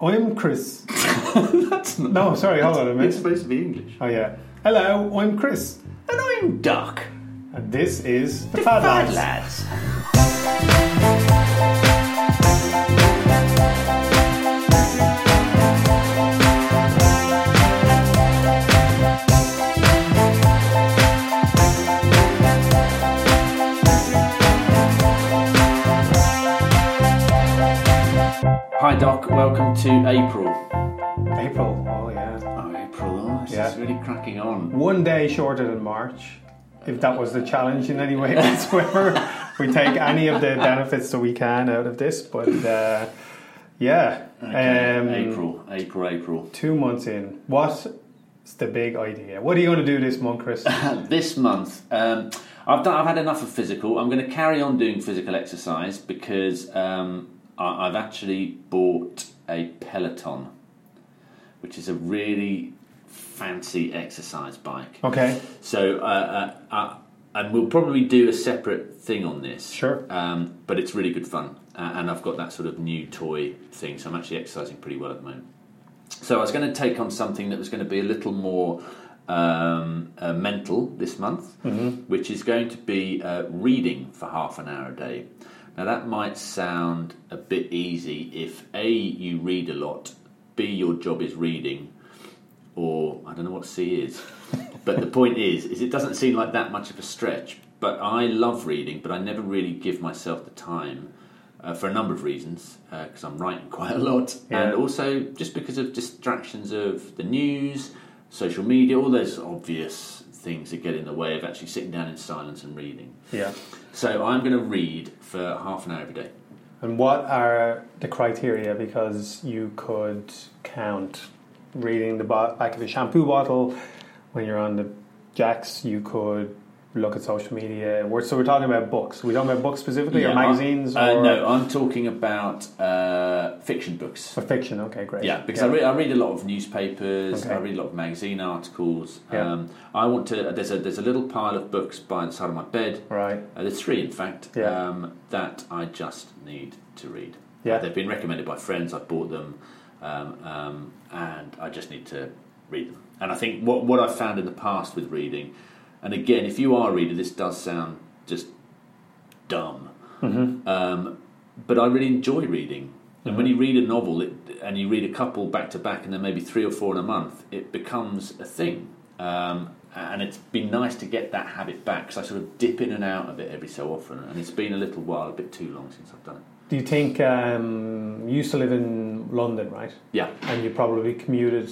Oh, I'm Chris. That's not. No, sorry, hold on a minute. It's minute. supposed to be English. Oh, yeah. Hello, I'm Chris. And I'm Dok. And this is The Fad Lads. lads. To April. April, oh, yeah. Oh, April, oh, this Yeah. is really cracking on. One day shorter than March, if that was the challenge in any way whatsoever. we take any of the benefits that we can out of this, but uh, yeah. Okay, Um, April, April, April. Two months in. What's the big idea? What are you going to do this month, Chris? this month, um, I've done. I've had enough of physical. I'm going to carry on doing physical exercise because um, I, I've actually bought a Peloton, which is a really fancy exercise bike. Okay, So, uh, uh, uh, and we'll probably do a separate thing on this. Sure. Um, but it's really good fun, uh, and I've got that sort of new toy thing, so I'm actually exercising pretty well at the moment. So I was going to take on something that was going to be a little more um, uh, mental this month, which is going to be uh, reading for half an hour a day. Now that might sound a bit easy if a you read a lot, b your job is reading, or I don't know what C is. but the point is, is it doesn't seem like that much of a stretch. But I love reading, but I never really give myself the time uh, for a number of reasons. Because I'm writing quite a lot, Yeah. and also just because of distractions of the news, social media, all those obvious things that get in the way of actually sitting down in silence and reading. yeah. So I'm going to read for half an hour every day. And what are the criteria? Because you could count reading the back of a shampoo bottle when you're on the jacks. You could look at social media. We're, so we're talking about books. Are we talking about books specifically, or magazines, I- uh, or no, I'm talking about uh, fiction books. for fiction? Okay, great. Yeah, because I, read, I read a lot of newspapers. Okay. I read a lot of magazine articles. Yeah. Um, I want to. There's a there's a little pile of books by the side of my bed. right. Uh, there's three, in fact, Yeah. um, that I just need to read. Yeah. Uh, they've been recommended by friends. I've bought them, um, um, and I just need to read them. And I think what what I've found in the past with reading, and again, if you are a reader, this does sound just dumb, Mm-hmm. um, but I really enjoy reading. And Mm-hmm. when you read a novel it, and you read a couple back to back, and then maybe three or four in a month, it becomes a thing. Um, and it's been nice to get that habit back because I sort of dip in and out of it every so often. And it's been a little while, a bit too long since I've done it. Do you think um, you used to live in London, right? Yeah. And you probably commuted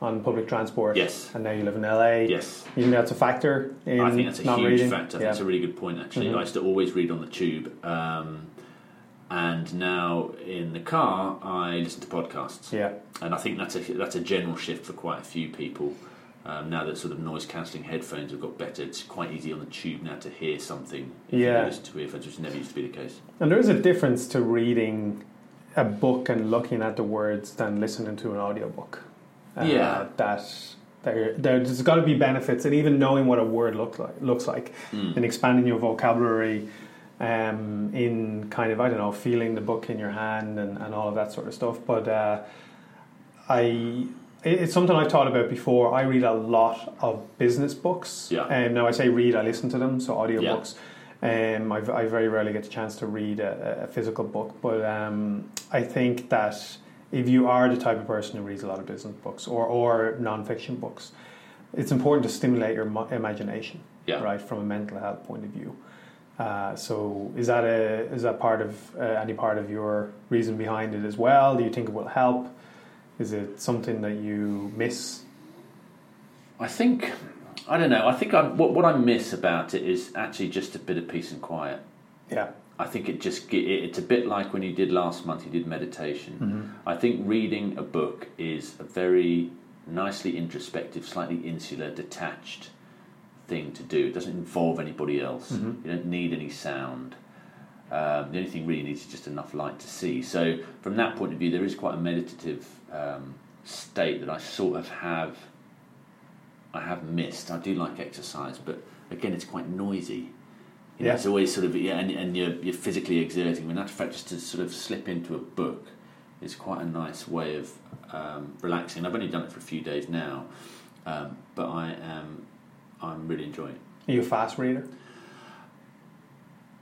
on public transport. Yes. And now you live in LA. Yes. You think that's a factor in I think that's a huge reading? factor. I think Yeah. that's a really good point, actually. Mhm. I used to always read on the tube. Um, and now in the car, I listen to podcasts. yeah. And I think that's a, that's a general shift for quite a few people. Um, now that sort of noise cancelling headphones have got better, it's quite easy on the tube now to hear something if Yeah. you listen to earphones, which never used to be the case. And there is a difference to reading a book and looking at the words than listening to an audiobook. Uh, Yeah. That there, there's got to be benefits, and even knowing what a word look like, looks like, Mm. and expanding your vocabulary, um, in kind of I don't know, feeling the book in your hand and, and all of that sort of stuff. But uh, I. It's something I've thought about before. I read a lot of business books. Yeah. And now I say read, I listen to them, so audiobooks. Um, I, I very rarely get the chance to read a, a physical book, but um, I think that if you are the type of person who reads a lot of business books or, or non-fiction books, it's important to stimulate your mo- imagination, Yeah. right, from a mental health point of view. Uh, so is that a is that part of uh, any part of your reason behind it as well? Do you think it will help? Is it something that you miss? I think, I don't know, I think I, what, what I miss about it is actually just a bit of peace and quiet. Yeah, I think it just it's a bit like when you did last month. You did meditation. I think reading a book is a very nicely introspective, slightly insular, detached thing to do. It doesn't involve anybody else. You don't need any sound. Um, the only thing really needs is just enough light to see. So from that point of view, there is quite a meditative um, state that I sort of have. I have missed. I do like exercise, but again, it's quite noisy. You know, Yeah. It's always sort of yeah, and, and you're, you're physically exerting. In actual fact, just to sort of slip into a book is quite a nice way of um, relaxing. I've only done it for a few days now, um, but I am I'm really enjoying it. Are you a fast reader?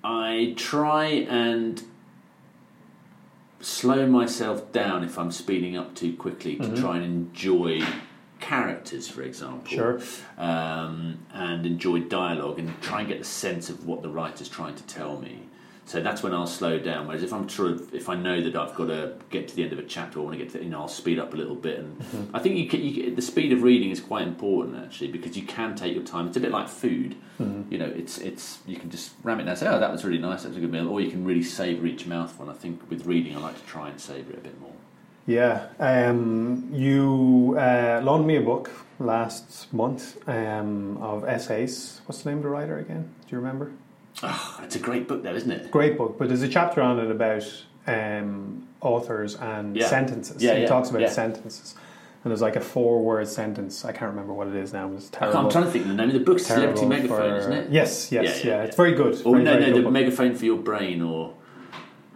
I try and slow myself down if I'm speeding up too quickly to Mhm. try and enjoy characters, for example, Sure. um, and enjoy dialogue and try and get the sense of what the writer's trying to tell me. So that's when I'll slow down. Whereas if I'm sort of, if I know that I've got to get to the end of a chapter, I want to get to, you know, I'll speed up a little bit. And I think you, can, you the speed of reading is quite important actually because you can take your time. It's a bit like food. Mm-hmm. You know, it's it's you can just ram it down and say, oh, that was really nice, that was a good meal, or you can really savour each mouthful. And I think with reading, I like to try and savour it a bit more. Yeah. Um, you uh, loaned me a book last month um, of essays. What's the name of the writer again? Do you remember? Oh, it's a great book, though, isn't it? Great book, but there's a chapter on it about um, authors and Yeah. sentences. Yeah, he yeah, talks about yeah. sentences. And there's like a four word sentence. I can't remember what it is now. It's terrible. I'm trying to think of the name of the book. Celebrity Megaphone, for- isn't it? Yes, yes, Yeah, It's very good. Or very, no, very no, good the book. megaphone for your brain, or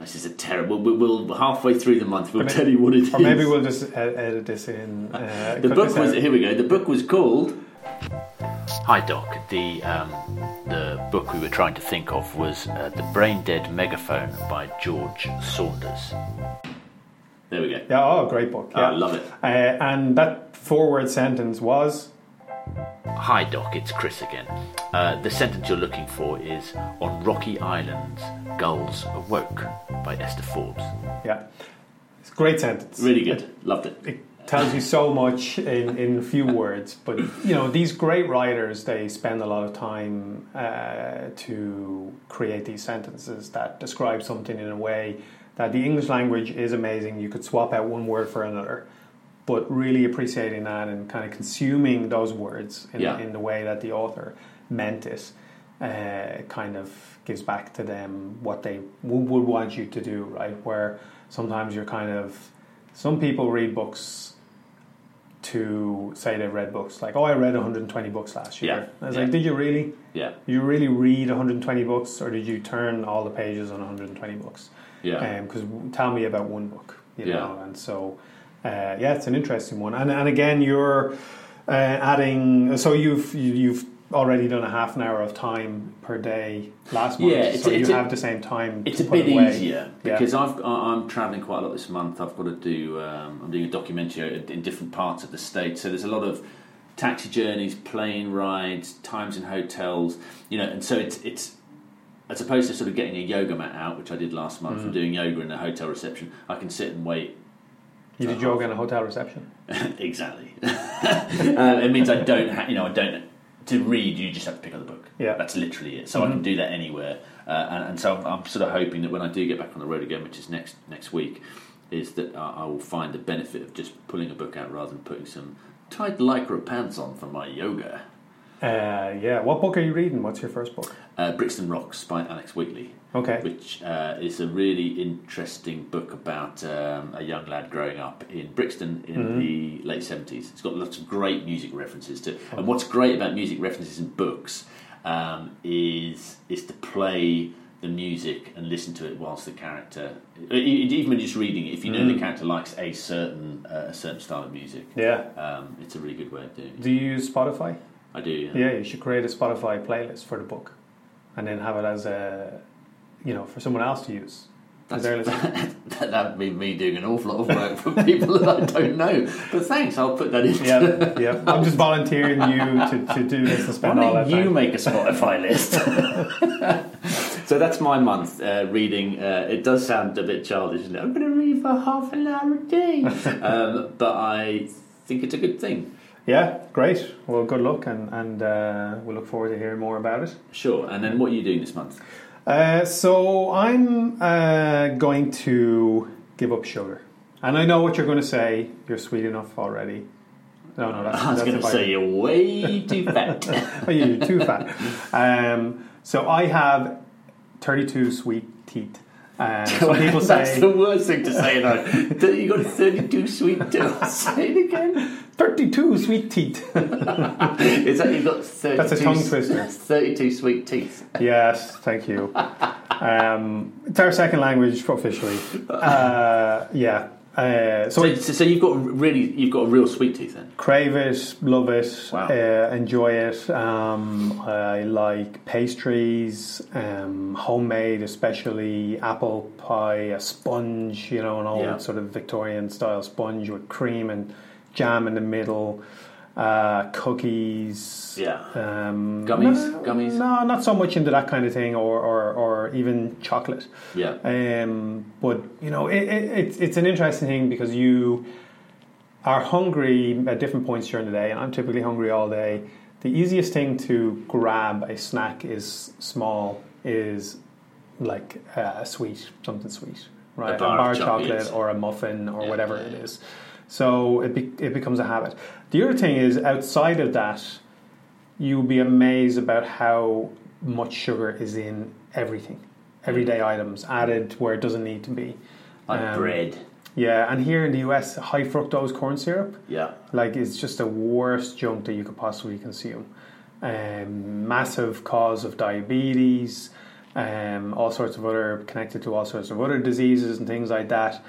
this is a terrible. We'll, we'll halfway through the month, we'll Or may- tell you what it is. Or maybe we'll just edit this in. Uh, The book was out. here. We go. The book was called. Hi, Dok. The um, the book we were trying to think of was uh, the Brain Dead Megaphone by George Saunders. There we go. Yeah, oh, great book. Yeah, I love it. Uh, and that four word sentence was Hi, Dok, it's Chris again. Uh, the sentence you're looking for is On Rocky Islands, Gulls Awoke by Esther Forbes. Yeah. It's a great sentence. Really good. Loved it. It tells you so much in, in few words. But, you know, these great writers, they spend a lot of time uh, to create these sentences that describe something in a way that the English language is amazing. You could swap out one word for another. But really appreciating that and kind of consuming those words in, Yeah. in the way that the author meant it uh, kind of gives back to them what they w- would want you to do, right? Where sometimes you're kind of, some people read books to say they've read books, like, oh, I read 120 books last year. Yeah, I was yeah. like, did you really? Yeah. Did you really read 120 books or did you turn all the pages on 120 books? Yeah. Because tell me about one book, you Yeah. know. And so, uh, yeah, it's an interesting one. And and again, you're uh, adding. So you've you- you've already done a half an hour of time per day last month. Yeah, it's- so it's you a- have the same time. It's a bit easier Yeah. because I've, I- I'm travelling quite a lot this month. I've got to do. Um, I'm doing a documentary in different parts of the state, so there's a lot of taxi journeys, plane rides, times in hotels. You know, and so it's it's as opposed to sort of getting a yoga mat out, which I did last month, Mm. and doing yoga in a hotel reception. I can sit and wait. You did yoga in a hotel reception. exactly. uh, it means I don't. Ha- you know, I don't. To read, you just have to pick up the book. Yeah. That's literally it. So I can do that anywhere, uh, and, and so I'm, I'm sort of hoping that when I do get back on the road again, which is next next week, is that I, I will find the benefit of just pulling a book out rather than putting some tight lycra pants on for my yoga. Uh, yeah. What book are you reading? What's your first book? Uh, Brixton Rocks by Alex Wheatle, Okay. which uh, is a really interesting book about um, a young lad growing up in Brixton in Mhm. the late 70s. It's got lots of great music references to And what's great about music references in books um, is, is to play the music and listen to it whilst the character, even when you're just reading it, if you know the Mm. character likes a certain, uh, a certain style of music, Yeah. um, it's a really good way of doing it. Do you use Spotify? I do, yeah. Yeah, you should create a Spotify playlist for the book, and then have it as a, you know, for someone else to use. That's, Is there a- that would be me doing an awful lot of work for people that I don't know. But thanks, I'll put that in. yeah, yeah. I'm just volunteering you to, to do this and Why spend all that don't you time. make a Spotify list? so that's my month uh, reading. Uh, it does sound a bit childish. Isn't it? I'm going to read for half an hour a day, um, but I think it's a good thing. Yeah, great. Well, good luck, and and uh, we'll look forward to hearing more about it. Sure. And then what are you doing this month? Uh, so I'm uh, going to give up sugar, and I know what you're going to say. You're sweet enough already. No, no, that's, I was going to say you're way too fat. oh, you're too fat. Um, so I have 32 sweet teeth. Uh, some people That's say the worst thing to say now. you got 32 sweet teeth. Say it again. 32 sweet teeth. Is that you've got 32 That's a tongue twister. 32 sweet teeth. yes, thank you. Um, it's our second language officially. Uh, yeah. Uh, so, So, it- so, so you've got really you've got a real sweet tooth then. crave it, love it, Wow. uh, enjoy it. Um, I like pastries, um, homemade, especially apple pie, a sponge, you know, an old Yeah. sort of Victorian style sponge with cream and jam in the middle. Uh, cookies, Yeah. um, Gummies? No, Gummies? No, not so much into that kind of thing, or or, or even chocolate. Yeah. Um, but you know, it, it, it's it's an interesting thing because you are hungry at different points during the day, and I'm typically hungry all day. The easiest thing to grab a snack is small, is like a sweet, something sweet, right? A bar of of chocolate. chocolate or a muffin or Yeah, whatever yeah, it is. So it be, it becomes a habit. The other thing is outside of that, you'll be amazed about how much sugar is in everything, everyday items added where it doesn't need to be. Like Um, bread. Yeah, and here in the US, high fructose corn syrup, Yeah. like, it's just the worst junk that you could possibly consume. Um, massive cause of diabetes, um, all sorts of other connected to all sorts of other diseases and things like that.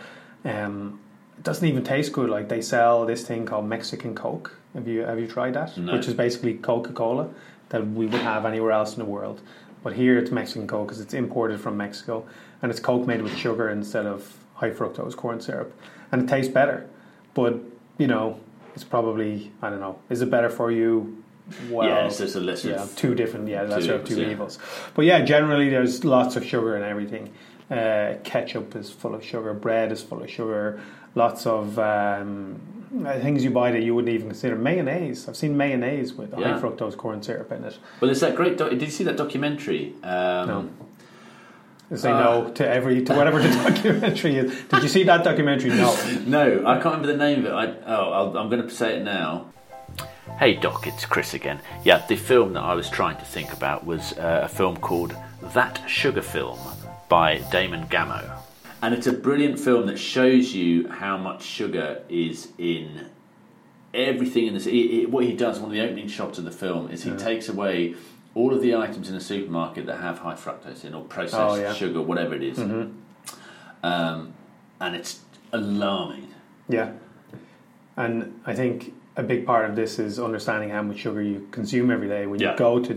Um, doesn't even taste good. Like they sell this thing called Mexican Coke. Have you have you tried that? No. Which is basically Coca Cola that we would have anywhere else in the world. But here it's Mexican Coke because it's imported from Mexico, and it's Coke made with sugar instead of high fructose corn syrup, and it tastes better. But you know, it's probably I don't know. Is it better for you? Well, yeah, it's just a lesser. yeah, two different. Yeah, that's Two our two evils, yeah. evils. But yeah, generally there's lots of sugar in everything. Uh, ketchup is full of sugar. Bread is full of sugar. Lots of um, things you buy that you wouldn't even consider. Mayonnaise. I've seen mayonnaise with Yeah. high fructose corn syrup in it. Well, there's that great. Dok- did you see that documentary? Um, No. They say Ah. no to every to whatever the documentary is. Did you see that documentary? No. No, I can't remember the name of it. I, oh, I'll, I'm going to say it now. Hey Dok, it's Chris again. Yeah, the film that I was trying to think about was uh, a film called That Sugar Film by Damon Gameau. And it's a brilliant film that shows you how much sugar is in everything in this. It, it, what he does, one of the opening shots of the film, is he takes away all of the items in a supermarket that have high fructose in or processed Oh, yeah. sugar, whatever it is. Mm-hmm. Um, and it's alarming. Yeah. And I think a big part of this is understanding how much sugar you consume every day. When Yeah. you go to,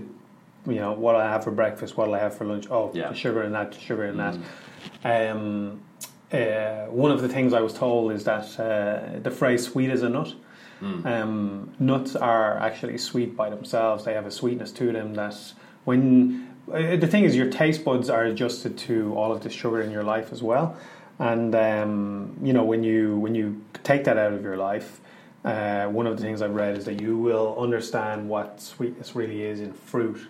you know, what I have for breakfast, what do I have for lunch. Oh, Yeah. the sugar in that, sugar in that. Um, uh, one of the things I was told is that uh, the phrase "sweet as a nut." Um, nuts are actually sweet by themselves. They have a sweetness to them that when uh, the thing is, your taste buds are adjusted to all of the sugar in your life as well. And um, you know when you when you take that out of your life, uh, one of the things I've read is that you will understand what sweetness really is in fruit.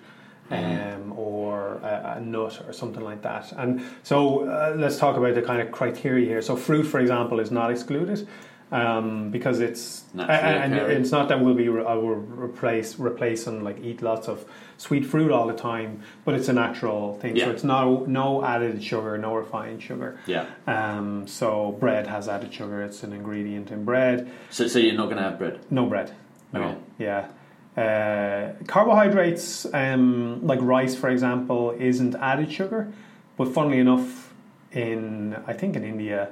Um, or a, a nut or something like that. And so uh, let's talk about the kind of criteria here. So fruit, for example, is not excluded um, because it's Naturally and it's not that we'll be I will replace replace and like eat lots of sweet fruit all the time, but it's a natural thing. So it's no no added sugar, no refined sugar. Yeah. Um, so bread has added sugar. It's an ingredient in bread. So, so you're not going to have bread? No bread. No. Okay. Yeah. Uh, carbohydrates, um, like rice, for example, isn't added sugar, but funnily enough, in I think in India,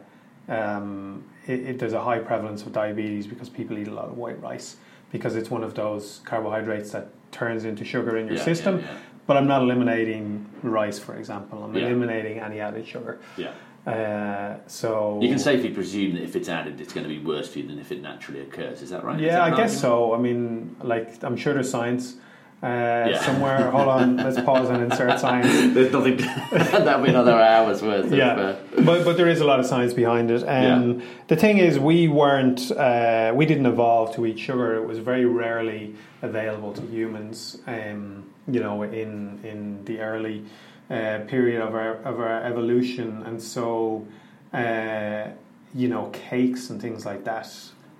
um, it, it, there's a high prevalence of diabetes because people eat a lot of white rice because it's one of those carbohydrates that turns into sugar in your Yeah, system. yeah, But I'm not eliminating rice, for example. I'm Yeah. eliminating any added sugar. Yeah. Uh, so You can safely presume that if it's added, it's going to be worse for you than if it naturally occurs. Is that right? Yeah, that I guess so. I mean, like, I'm sure there's science uh, Yeah. somewhere. Hold on, let's pause and insert science. There's nothing. that'll be another hour's worth. Yeah, Of, uh, but but there is a lot of science behind it. Um, The thing is, we weren't, uh, we didn't evolve to eat sugar. It was very rarely available to humans. Um, you know, in in the early uh, period of our of our evolution, and so uh, you know, cakes and things like that.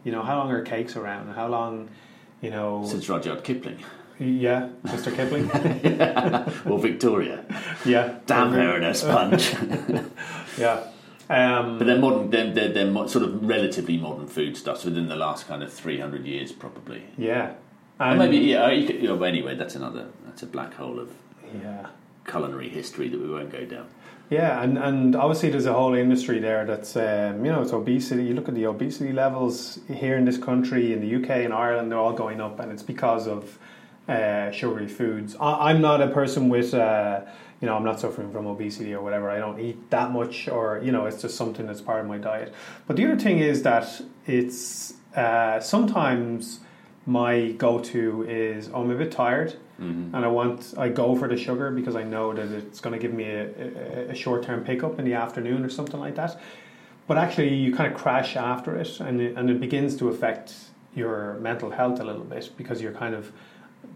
You know, how long are cakes around? How long? You know, since Rudyard Kipling yeah, Mr. Kipling. or Victoria. yeah, Damn her and her sponge. Yeah. Um, but they're modern. They're, they're, they're mo- sort of relatively modern foodstuffs within the last kind of 300 years, probably. yeah. And maybe yeah. You could, you know, anyway, that's another. That's a black hole of Yeah. Culinary history that we won't go down. Yeah, and, and obviously there's a whole industry there that's um, you know it's obesity. You look at the obesity levels here in this country, in the UK, and Ireland, they're all going up, and it's because of uh, sugary foods. I, I'm not a person with. Uh, you know, I'm not suffering from obesity or whatever. I don't eat that much, or you know, it's just something that's part of my diet. But the other thing is that it's uh, sometimes my go-to is oh, I'm a bit tired, Mm-hmm. and I want I go for the sugar because I know that it's going to give me a, a, a short-term pickup in the afternoon or something like that. But actually, you kind of crash after it, and it, and it begins to affect your mental health a little bit because you're kind of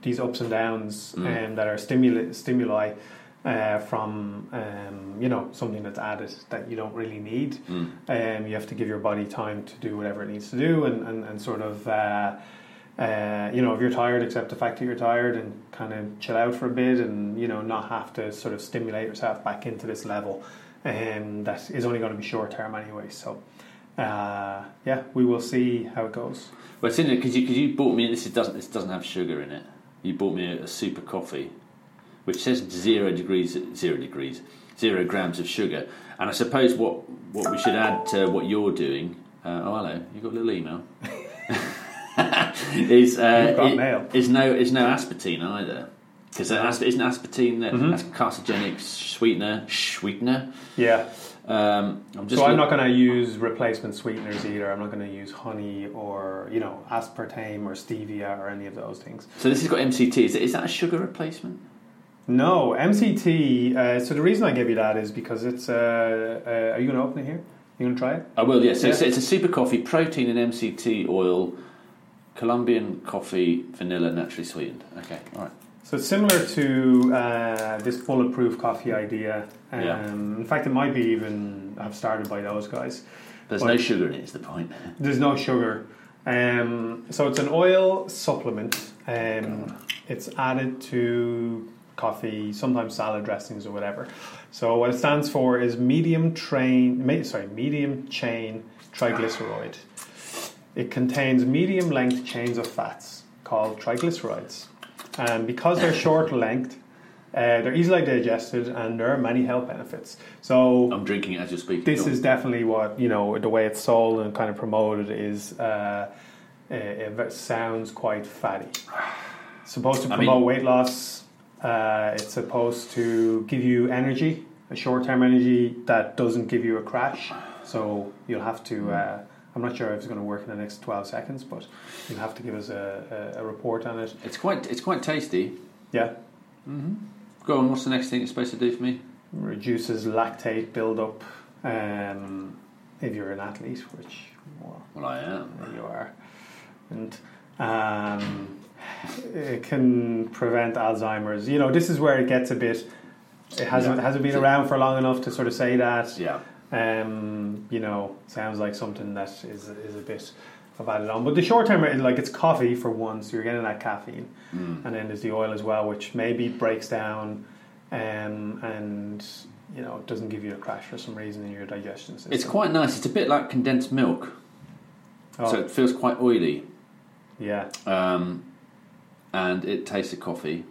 these ups and downs Mm. um, that are stimuli stimuli uh, from um, you know something that's added that you don't really need. Mm. Um, you have to give your body time to do whatever it needs to do, and and, and sort of. Uh, uh, you know, if you're tired, accept the fact that you're tired and kind of chill out for a bit, and you know, not have to sort of stimulate yourself back into this level, um, that is only going to be short term anyway. So, uh, yeah, we will see how it goes. Well, it's in it because you, cause you bought me. This is, doesn't this doesn't have sugar in it. You bought me a, a super coffee, which says zero degrees, zero degrees, zero grams of sugar. And I suppose what what we should add to what you're doing. Uh, oh, hello, you got a little email. is uh, You've got it- mail. is no is no aspartame either. Because isn't aspartame the, Mhm. that's carcinogenic sweetener? Sweetener. Yeah. Um, I'm just so I'm not going to use replacement sweeteners either. I'm not going to use honey or you know aspartame or stevia or any of those things. So this has got MCT. Is, it, is that a sugar replacement? No, MCT. Uh, so the reason I gave you that is because it's. Uh, uh, are you going to open it here? You going to try it? I will, yes. So it's, Yeah. it's a super coffee, protein and MCT oil, Colombian coffee, vanilla, naturally sweetened. Okay, all right. So it's similar to uh, this bulletproof coffee idea. Um, Yeah. In fact, it might be even have started by those guys. There's Well- no sugar in it, is the point. There's no sugar. Um, so it's an oil supplement. Um, it's added to coffee, sometimes salad dressings or whatever. So what it stands for is medium train, sorry, medium chain triglyceride. It contains medium length chains of fats called triglycerides, and because they're short length, uh, they're easily digested, and there are many health benefits. So I'm drinking it as you speak. this is definitely what you know the way it's sold and kind of promoted is uh, it, it sounds quite fatty supposed to I promote mean- weight loss uh, it's supposed to give you energy a short-term energy that doesn't give you a crash so you'll have to uh, I'm not sure if it's going to work in the next 12 seconds but you'll have to give us a, a, a report on it It's quite, it's quite tasty. yeah Mhm. Go on, what's the next thing it's supposed to do for me? reduces lactate buildup um, if you're an athlete which well, Well, I am. You are. And um, it can prevent Alzheimer's. You know, this is where it gets a bit. It hasn't Yeah. hasn't been around for long enough to sort of say that. Yeah. Um, you know, sounds like something that is is a bit of added on. But the short term, is like it's coffee for one, so you're getting that caffeine, Mm. and then there's the oil as well, which maybe breaks down, um, and you know it doesn't give you a crash for some reason in your digestion system. It's quite nice. It's a bit like condensed milk. oh, So it feels quite oily. yeah. Um, and it tastes of coffee.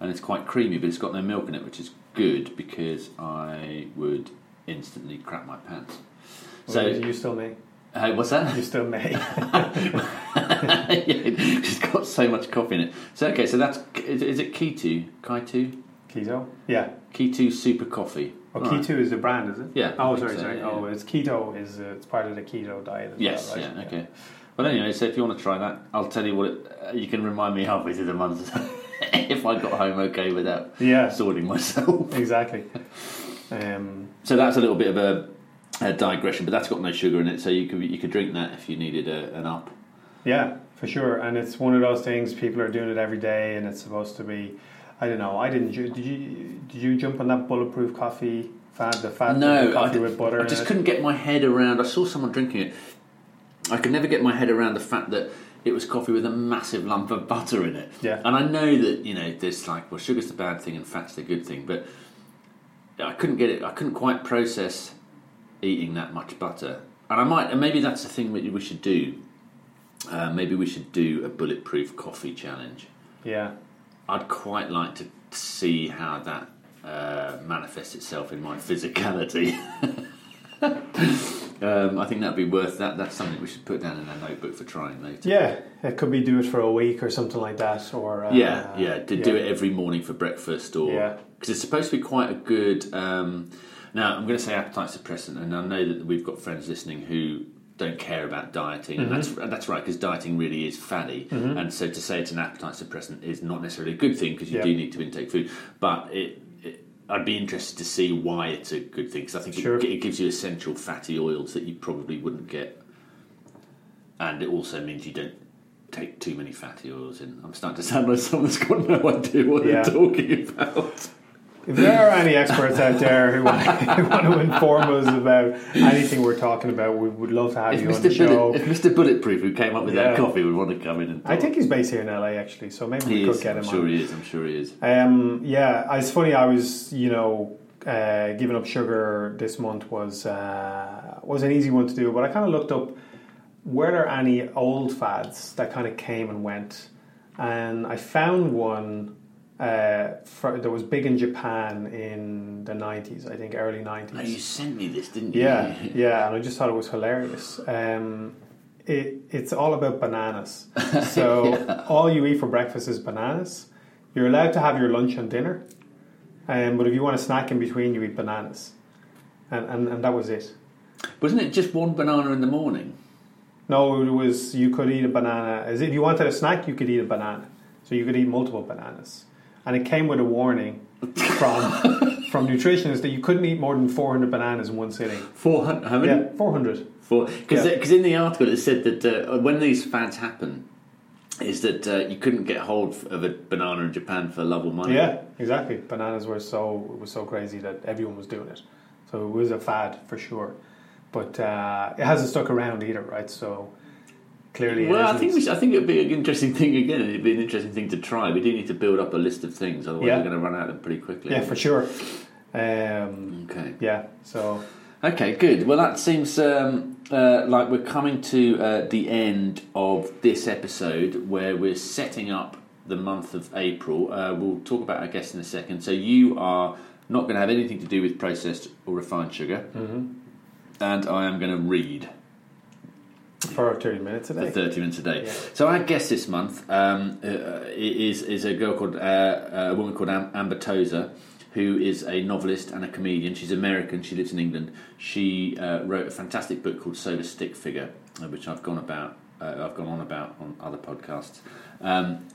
And it's quite creamy, but it's got no milk in it, which is good because I would instantly crap my pants. So, Well, you still me. hey, what's that? You still me. yeah, it's got so much coffee in it. So okay, so that's is, is it Keto? Keto? Keto? Yeah. Keto Super Coffee. Oh, All right. keto is the brand, is it? Yeah. Oh, sorry, so, sorry. yeah, Oh, it's keto is uh, it's part of the keto diet. Yes, well, right? yeah, okay. But anyway, so if you want to try that, I'll tell you what it, uh, you can remind me halfway through the month if I got home okay without Yeah, sorting myself. exactly. Um, So that's a little bit of a, a digression, but that's got no sugar in it, so you could you could drink that if you needed a, an up. yeah, for sure. And it's one of those things people are doing it every day, and it's supposed to be. I don't know. I didn't. Did you? Did you jump on that bulletproof coffee fad? The fad, No, the coffee I, d- with butter. I just couldn't get my head around. I saw someone drinking it. I could never get my head around the fact that it was coffee with a massive lump of butter in it. Yeah. And I know that you know there's like well, sugar's the bad thing and fat's the good thing, but I couldn't get it. I couldn't quite process eating that much butter. And I might, and maybe that's the thing that we should do. Uh, maybe we should do a bulletproof coffee challenge. Yeah. I'd quite like to see how that uh, manifest itself in my physicality. um, I think that'd be worth that. That's something we should put down in our notebook for trying later. Yeah, it could be do it for a week or something like that, or uh, yeah, yeah, to do it every morning for breakfast, or Yeah. because it's supposed to be quite a good. Um, now I'm going to say appetite suppressant, and I know that we've got friends listening who don't care about dieting, and that's and that's right because dieting really is faddy, and so to say it's an appetite suppressant is not necessarily a good thing because you Yeah. do need to intake food, but it. I'd be interested to see why it's a good thing because I think Sure. it, it gives you essential fatty oils that you probably wouldn't get, and it also means you don't take too many fatty oils in. I'm starting to sound like someone that's got no idea what Yeah. they're talking about. If there are any experts out there who want, who want to inform us about anything we're talking about, we would love to have If you on the Mr. show. If Mr. Bulletproof, who came up with Yeah. that coffee, would want to come in and talk. I think he's based here in LA actually, so maybe we he could is. get I'm him sure on. he is. I'm sure he is. Um, yeah, it's funny. I was, you know, uh, giving up sugar this month was uh, was an easy one to do, but I kind of looked up were there any old fads that kind of came and went, and I found one uh, for, that was big in Japan in the nineties. I think early Oh, you sent me this, didn't you? Yeah, yeah, and I just thought it was hilarious. Um, it, it's all about bananas. So all you eat for breakfast is bananas. You're allowed to have your lunch and dinner, um, but if you want a snack in between, you eat bananas, and and, and that was it. Wasn't it just one banana in the morning? No, it was you could eat a banana as if you wanted a snack, you could eat a banana. So you could eat multiple bananas, and it came with a warning from from nutritionists that you couldn't eat more than 400 bananas in one sitting. Four hundred. How many? Yeah, 400. Because Yeah. in the article it said that uh, when these fads happen, is that uh, you couldn't get hold of a banana in Japan for love or money. Yeah, exactly. Bananas were so it was so crazy that everyone was doing it. So it was a fad for sure, but uh, it hasn't stuck around either, right? So clearly, Well, I think we should, I think it'd be an interesting thing again. It'd be an interesting thing to try. We do need to build up a list of things, otherwise Yeah. we're going to run out of them pretty quickly. yeah, for sure. Um, Okay. yeah, so Okay, good. Well, that seems um, uh, like we're coming to uh, the end of this episode where we're setting up the month of April. Uh, we'll talk about our guests in a second. So, you are not going to have anything to do with processed or refined sugar, and I am going to read for thirty minutes a day. for day. 30 minutes a day. Yeah. So our guest this month um, uh, is is a girl called uh, a woman called Am- Amber Tozer, who is a novelist and a comedian. She's American. She lives in England. She uh, wrote a fantastic book called Sober Stick Figure, uh, which I've gone about. Uh, I've gone on about on other podcasts. Um,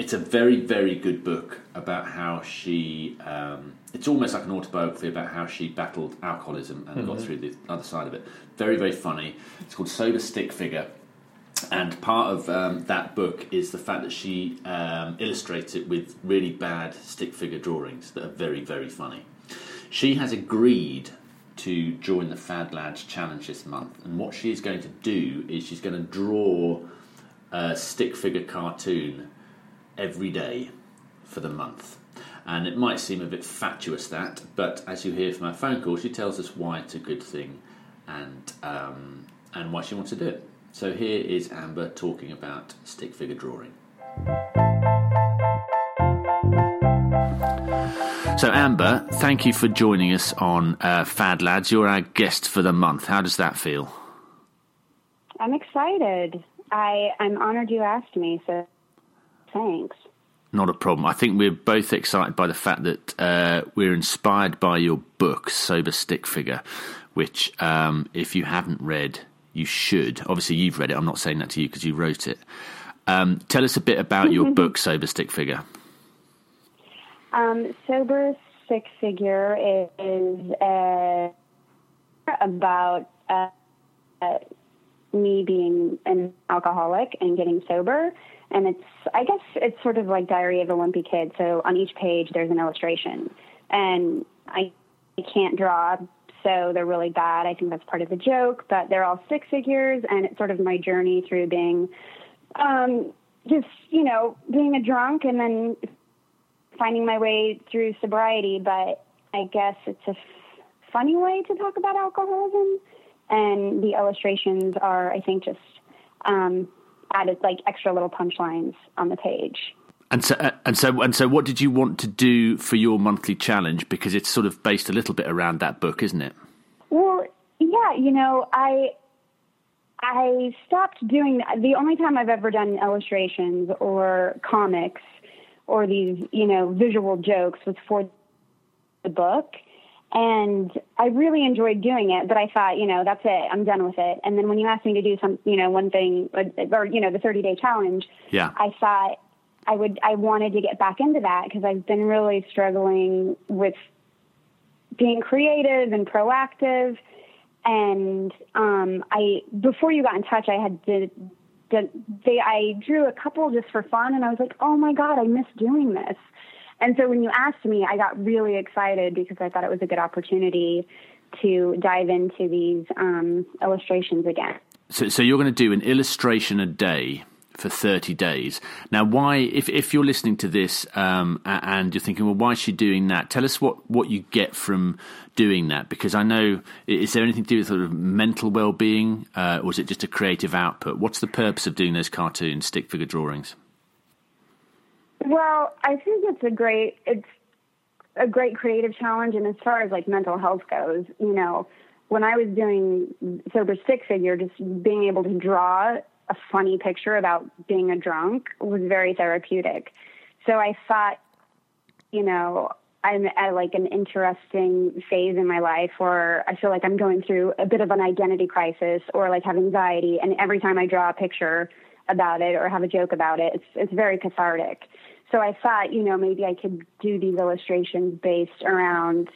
it's a very very good book about how she. Um, it's almost like an autobiography about how she battled alcoholism and got through the other side of it. Very very funny. It's called Sober Stick Figure. And part of um, that book is the fact that she um, illustrates it with really bad stick figure drawings that are very, very funny. She has agreed to join the Fad Lads Challenge this month, and what she is going to do is she's going to draw a stick figure cartoon every day for the month. And it might seem a bit fatuous that, but as you hear from our phone call, she tells us why it's a good thing and um, and why she wants to do it. So here is Amber talking about stick figure drawing. So Amber, thank you for joining us on uh, Fad Lads. You're our guest for the month. How does that feel? I'm excited. I I'm honored you asked me. So thanks. Not a problem. I think we're both excited by the fact that uh, we're inspired by your book, Sober Stick Figure, which, um, if you haven't read, you should. Obviously, you've read it. I'm not saying that to you because you wrote it. Um, tell us a bit about your book, Sober Stick Figure. Um, Sober Stick Figure is uh, about uh, uh, me being an alcoholic and getting sober. And it's, I guess, it's sort of like Diary of a Wimpy Kid. So on each page, there's an illustration. And I, can't draw, so they're really bad. I think that's part of the joke, but they're all stick figures. And it's sort of my journey through being um, just, you know, being a drunk and then finding my way through sobriety, but I guess it's a f- funny way to talk about alcoholism. And the illustrations are, I think, just um, added like extra little punchlines on the page. And so, uh, and so, and so, what did you want to do for your monthly challenge? Because it's sort of based a little bit around that book, isn't it? Well, yeah. You know, I I stopped doing the only time I've ever done illustrations or comics or these, you know, visual jokes was for the book. And I really enjoyed doing it, but I thought, you know, that's it. I'm done with it. And then when you asked me to do some, you know, one thing or, you know, the 30 day challenge, yeah. I thought I would, I wanted to get back into that because I've been really struggling with being creative and proactive. And um, I, before you got in touch, I had did they, I drew a couple just for fun, and I was like, oh my god, I miss doing this. And so when you asked me, I got really excited because I thought it was a good opportunity to dive into these um, illustrations again. So, so you're going to do an illustration a day for 30 days. Now, why, if, if you're listening to this um, and you're thinking, well, why is she doing that? Tell us what, what you get from doing that. Because I know, is there anything to do with sort of mental well being, uh, or is it just a creative output? What's the purpose of doing those cartoon stick figure drawings? Well, I think it's a great it's a great creative challenge, and as far as like mental health goes, you know, when I was doing sober stick figure, just being able to draw a funny picture about being a drunk was very therapeutic. So I thought, you know, I'm at like an interesting phase in my life where I feel like I'm going through a bit of an identity crisis or like have anxiety, and every time I draw a picture about it or have a joke about it, it's it's very cathartic. So I thought, you know, maybe I could do these illustrations based around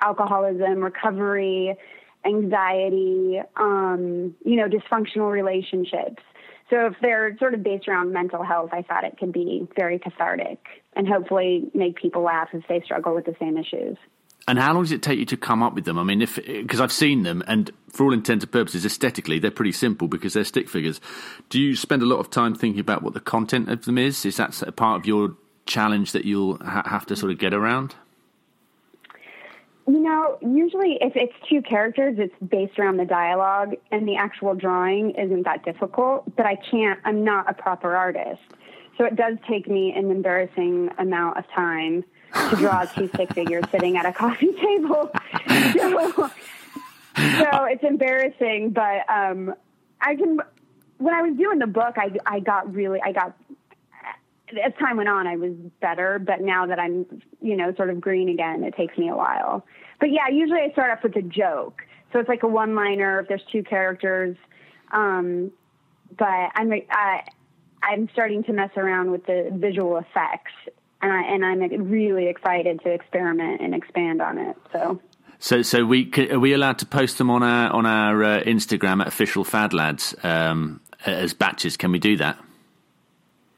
alcoholism, recovery, anxiety, um, you know, dysfunctional relationships. So if they're sort of based around mental health, I thought it could be very cathartic and hopefully make people laugh if they struggle with the same issues. And how long does it take you to come up with them? I mean, if because I've seen them, and for all intents and purposes, aesthetically, they're pretty simple because they're stick figures. Do you spend a lot of time thinking about what the content of them is? Is that a part of your challenge that you'll ha- have to sort of get around? You know, usually if it's two characters, it's based around the dialogue, and the actual drawing isn't that difficult. But I can't. I'm not a proper artist, so it does take me an embarrassing amount of time draw two stick figures sitting at a coffee table. so, so it's embarrassing, but um, I can. When I was doing the book, I I got really I got as time went on, I was better. But now that I'm you know sort of green again, it takes me a while. But yeah, usually I start off with a joke, so it's like a one liner if there's two characters. Um, but I'm I, I'm starting to mess around with the visual effects and I and I'm really excited to experiment and expand on it. So. So, so we are we allowed to post them on our on our uh, Instagram at official Fad Lads um, as batches? Can we do that?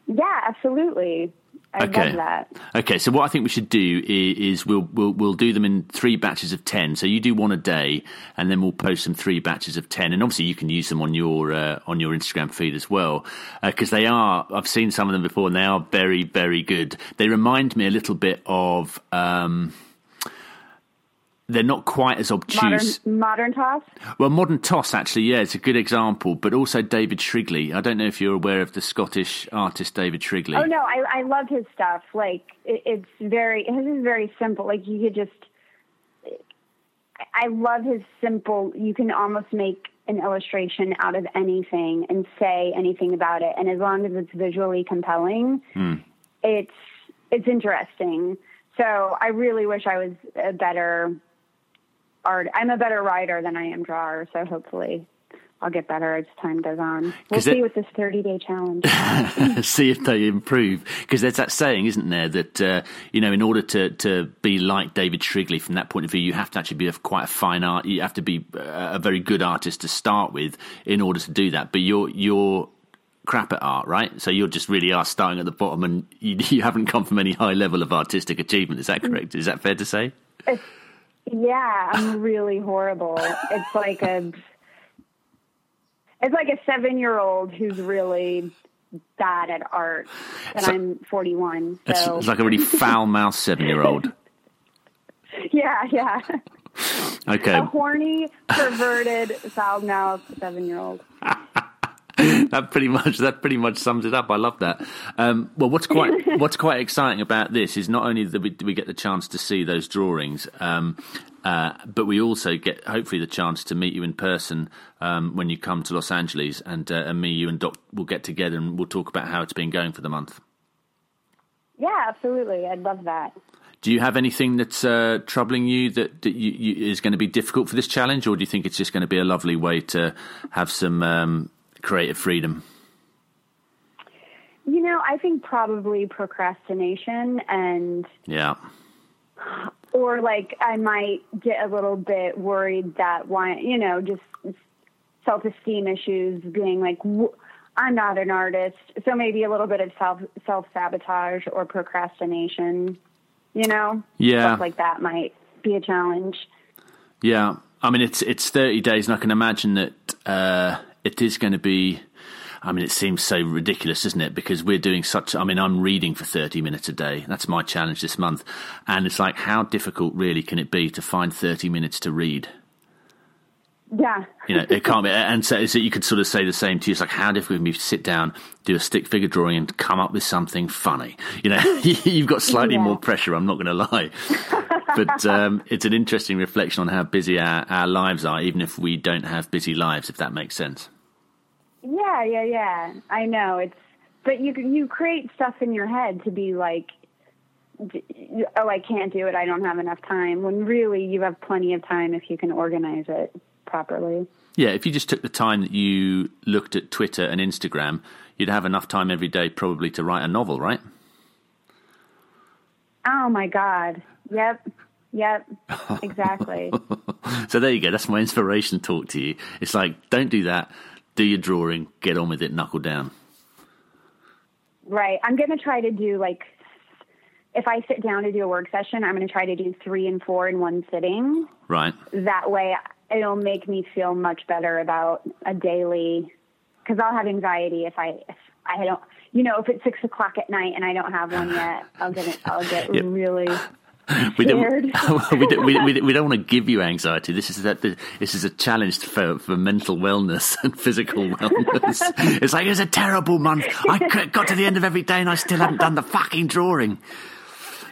Yeah, absolutely. I okay. love that. Okay, so what I think we should do is, is, we'll we'll we'll do them in three batches of ten. So you do one a day, and then we'll post some three batches of ten. And obviously, you can use them on your uh, on your Instagram feed as well, because uh, they are. I've seen some of them before, and they are very very good. They remind me a little bit of. Um, they're not quite as obtuse. Modern, modern, toss. Well, modern toss actually, yeah, it's a good example. But also David Shrigley. I don't know if you're aware of the Scottish artist David Shrigley. Oh no, I, I love his stuff. Like it, it's very his is very simple. Like you could just. I love his simple. You can almost make an illustration out of anything and say anything about it, and as long as it's visually compelling, mm. it's it's interesting. So I really wish I was a better art. I'm a better writer than I am drawer, so hopefully I'll get better as time goes on. We'll see it, with this 30 day challenge. see if they improve. Because there's that saying, isn't there, that, uh, you know, in order to, to be like David Shrigley from that point of view, you have to actually be a, quite a fine art. You have to be a very good artist to start with in order to do that. But you're, you're, crap at art, right? So you're just really are starting at the bottom and you, you haven't come from any high level of artistic achievement. Is that correct? Is that fair to say? It's, yeah, I'm really horrible. It's like a it's like a seven year old who's really bad at art, and so, I'm 41. So. It's like a really foul mouthed seven year old. yeah, yeah. Okay. A horny, perverted, foul mouthed seven year old. that pretty much that pretty much sums it up. I love that. Um, well, what's quite what's quite exciting about this is not only that we, we get the chance to see those drawings, um, uh, but we also get hopefully the chance to meet you in person um, when you come to Los Angeles, and, uh, and me, you, and Dok will get together and we'll talk about how it's been going for the month. Yeah, absolutely. I'd love that. Do you have anything that's uh, troubling you that, that you, you, is going to be difficult for this challenge, or do you think it's just going to be a lovely way to have some um, creative freedom? You know, I think probably procrastination and yeah, or like I might get a little bit worried that why you know just self esteem issues, being like I'm not an artist, so maybe a little bit of self self sabotage or procrastination. You know, yeah, stuff like that might be a challenge. Yeah, I mean it's it's 30 days, and I can imagine that uh, it is going to be. I mean, it seems so ridiculous, isn't it? Because we're doing such. I mean, I'm reading for 30 minutes a day. That's my challenge this month, and it's like, how difficult really can it be to find 30 minutes to read? Yeah. you know, it can't be. And so, so, you could sort of say the same to you. It's like, how difficult can you sit down, do a stick figure drawing and come up with something funny? You know, you've got slightly yeah. more pressure, I'm not going to lie. but um, it's an interesting reflection on how busy our, our lives are, even if we don't have busy lives, if that makes sense. Yeah, yeah, yeah. I know. It's, but you, you create stuff in your head to be like, oh, I can't do it. I don't have enough time. When really you have plenty of time if you can organize it properly. Yeah, if you just took the time that you looked at Twitter and Instagram, you'd have enough time every day probably to write a novel, right? Oh my God. Yep. Yep. Exactly. so there you go. That's my inspiration talk to you. It's like, don't do that. Do your drawing, get on with it, knuckle down. Right. I'm going to try to do like, if I sit down to do a work session, I'm going to try to do three and four in one sitting. Right. That way it'll make me feel much better about a daily because I'll have anxiety if I if I don't you know if it's six o'clock at night and I don't have one yet I'll get it, I'll get yep. really we don't, we, don't, we, we, we, don't want to give you anxiety. This is that. This is a challenge for, for mental wellness and physical wellness. it's like it's a terrible month. I got to the end of every day and I still haven't done the fucking drawing.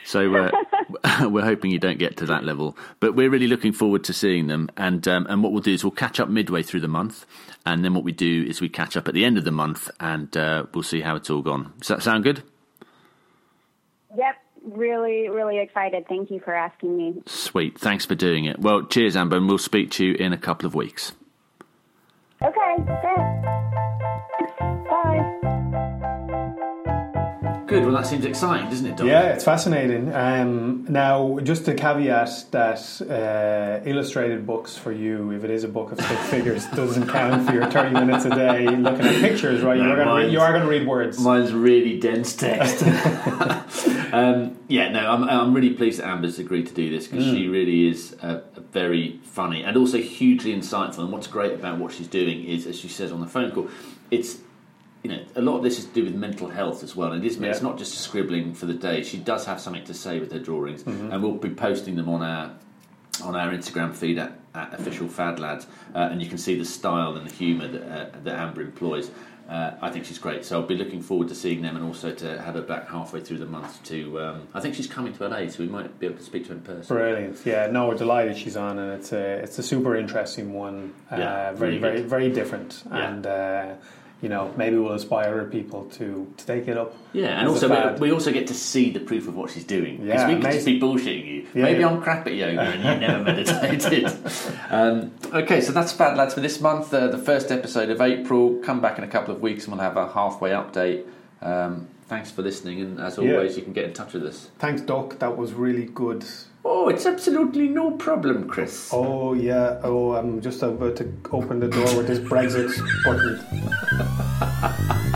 So uh, we're hoping you don't get to that level, but we're really looking forward to seeing them. And um, and what we'll do is we'll catch up midway through the month, and then what we do is we catch up at the end of the month, and uh, we'll see how it's all gone. Does that sound good? Really, really excited. Thank you for asking me. Sweet. Thanks for doing it. Well, cheers, Amber, and we'll speak to you in a couple of weeks. Okay, good. Well, that seems exciting, doesn't it? Yeah, it's fascinating. Um, now, just a caveat that uh, illustrated books for you, if it is a book of stick figures, doesn't count for your 30 minutes a day looking at pictures, right? No, You're gonna you are going to read words. Mine's really dense text. um, yeah, no, I'm, I'm really pleased that Amber's agreed to do this because mm. she really is a, a very funny and also hugely insightful. And what's great about what she's doing is, as she says on the phone call, it's you know, a lot of this is to do with mental health as well. And it is, yeah. it's not just scribbling for the day. She does have something to say with her drawings, mm-hmm. and we'll be posting them on our on our Instagram feed at, at official Fad Lads, uh, and you can see the style and the humour that, uh, that Amber employs. Uh, I think she's great, so I'll be looking forward to seeing them and also to have her back halfway through the month. To um, I think she's coming to LA, so we might be able to speak to her in person. Brilliant, yeah. No, we're delighted she's on, and it's a it's a super interesting one. Yeah, uh, very really very very different, yeah. and uh, you know, maybe we'll inspire other people to, to take it up. Yeah, and also we, we, also get to see the proof of what she's doing. Because yeah, we could just be bullshitting you. Yeah, maybe yeah. I'm crap at yoga and you never meditated. um, okay, so that's Fad Lads for this month. Uh, the first episode of April. Come back in a couple of weeks and we'll have a halfway update. Um, thanks for listening, and as always, you can get in touch with us. Thanks, Dok. That was really good. Oh, it's absolutely no problem, Chris. Oh, yeah. Oh, I'm just about to open the door with this Brexit button.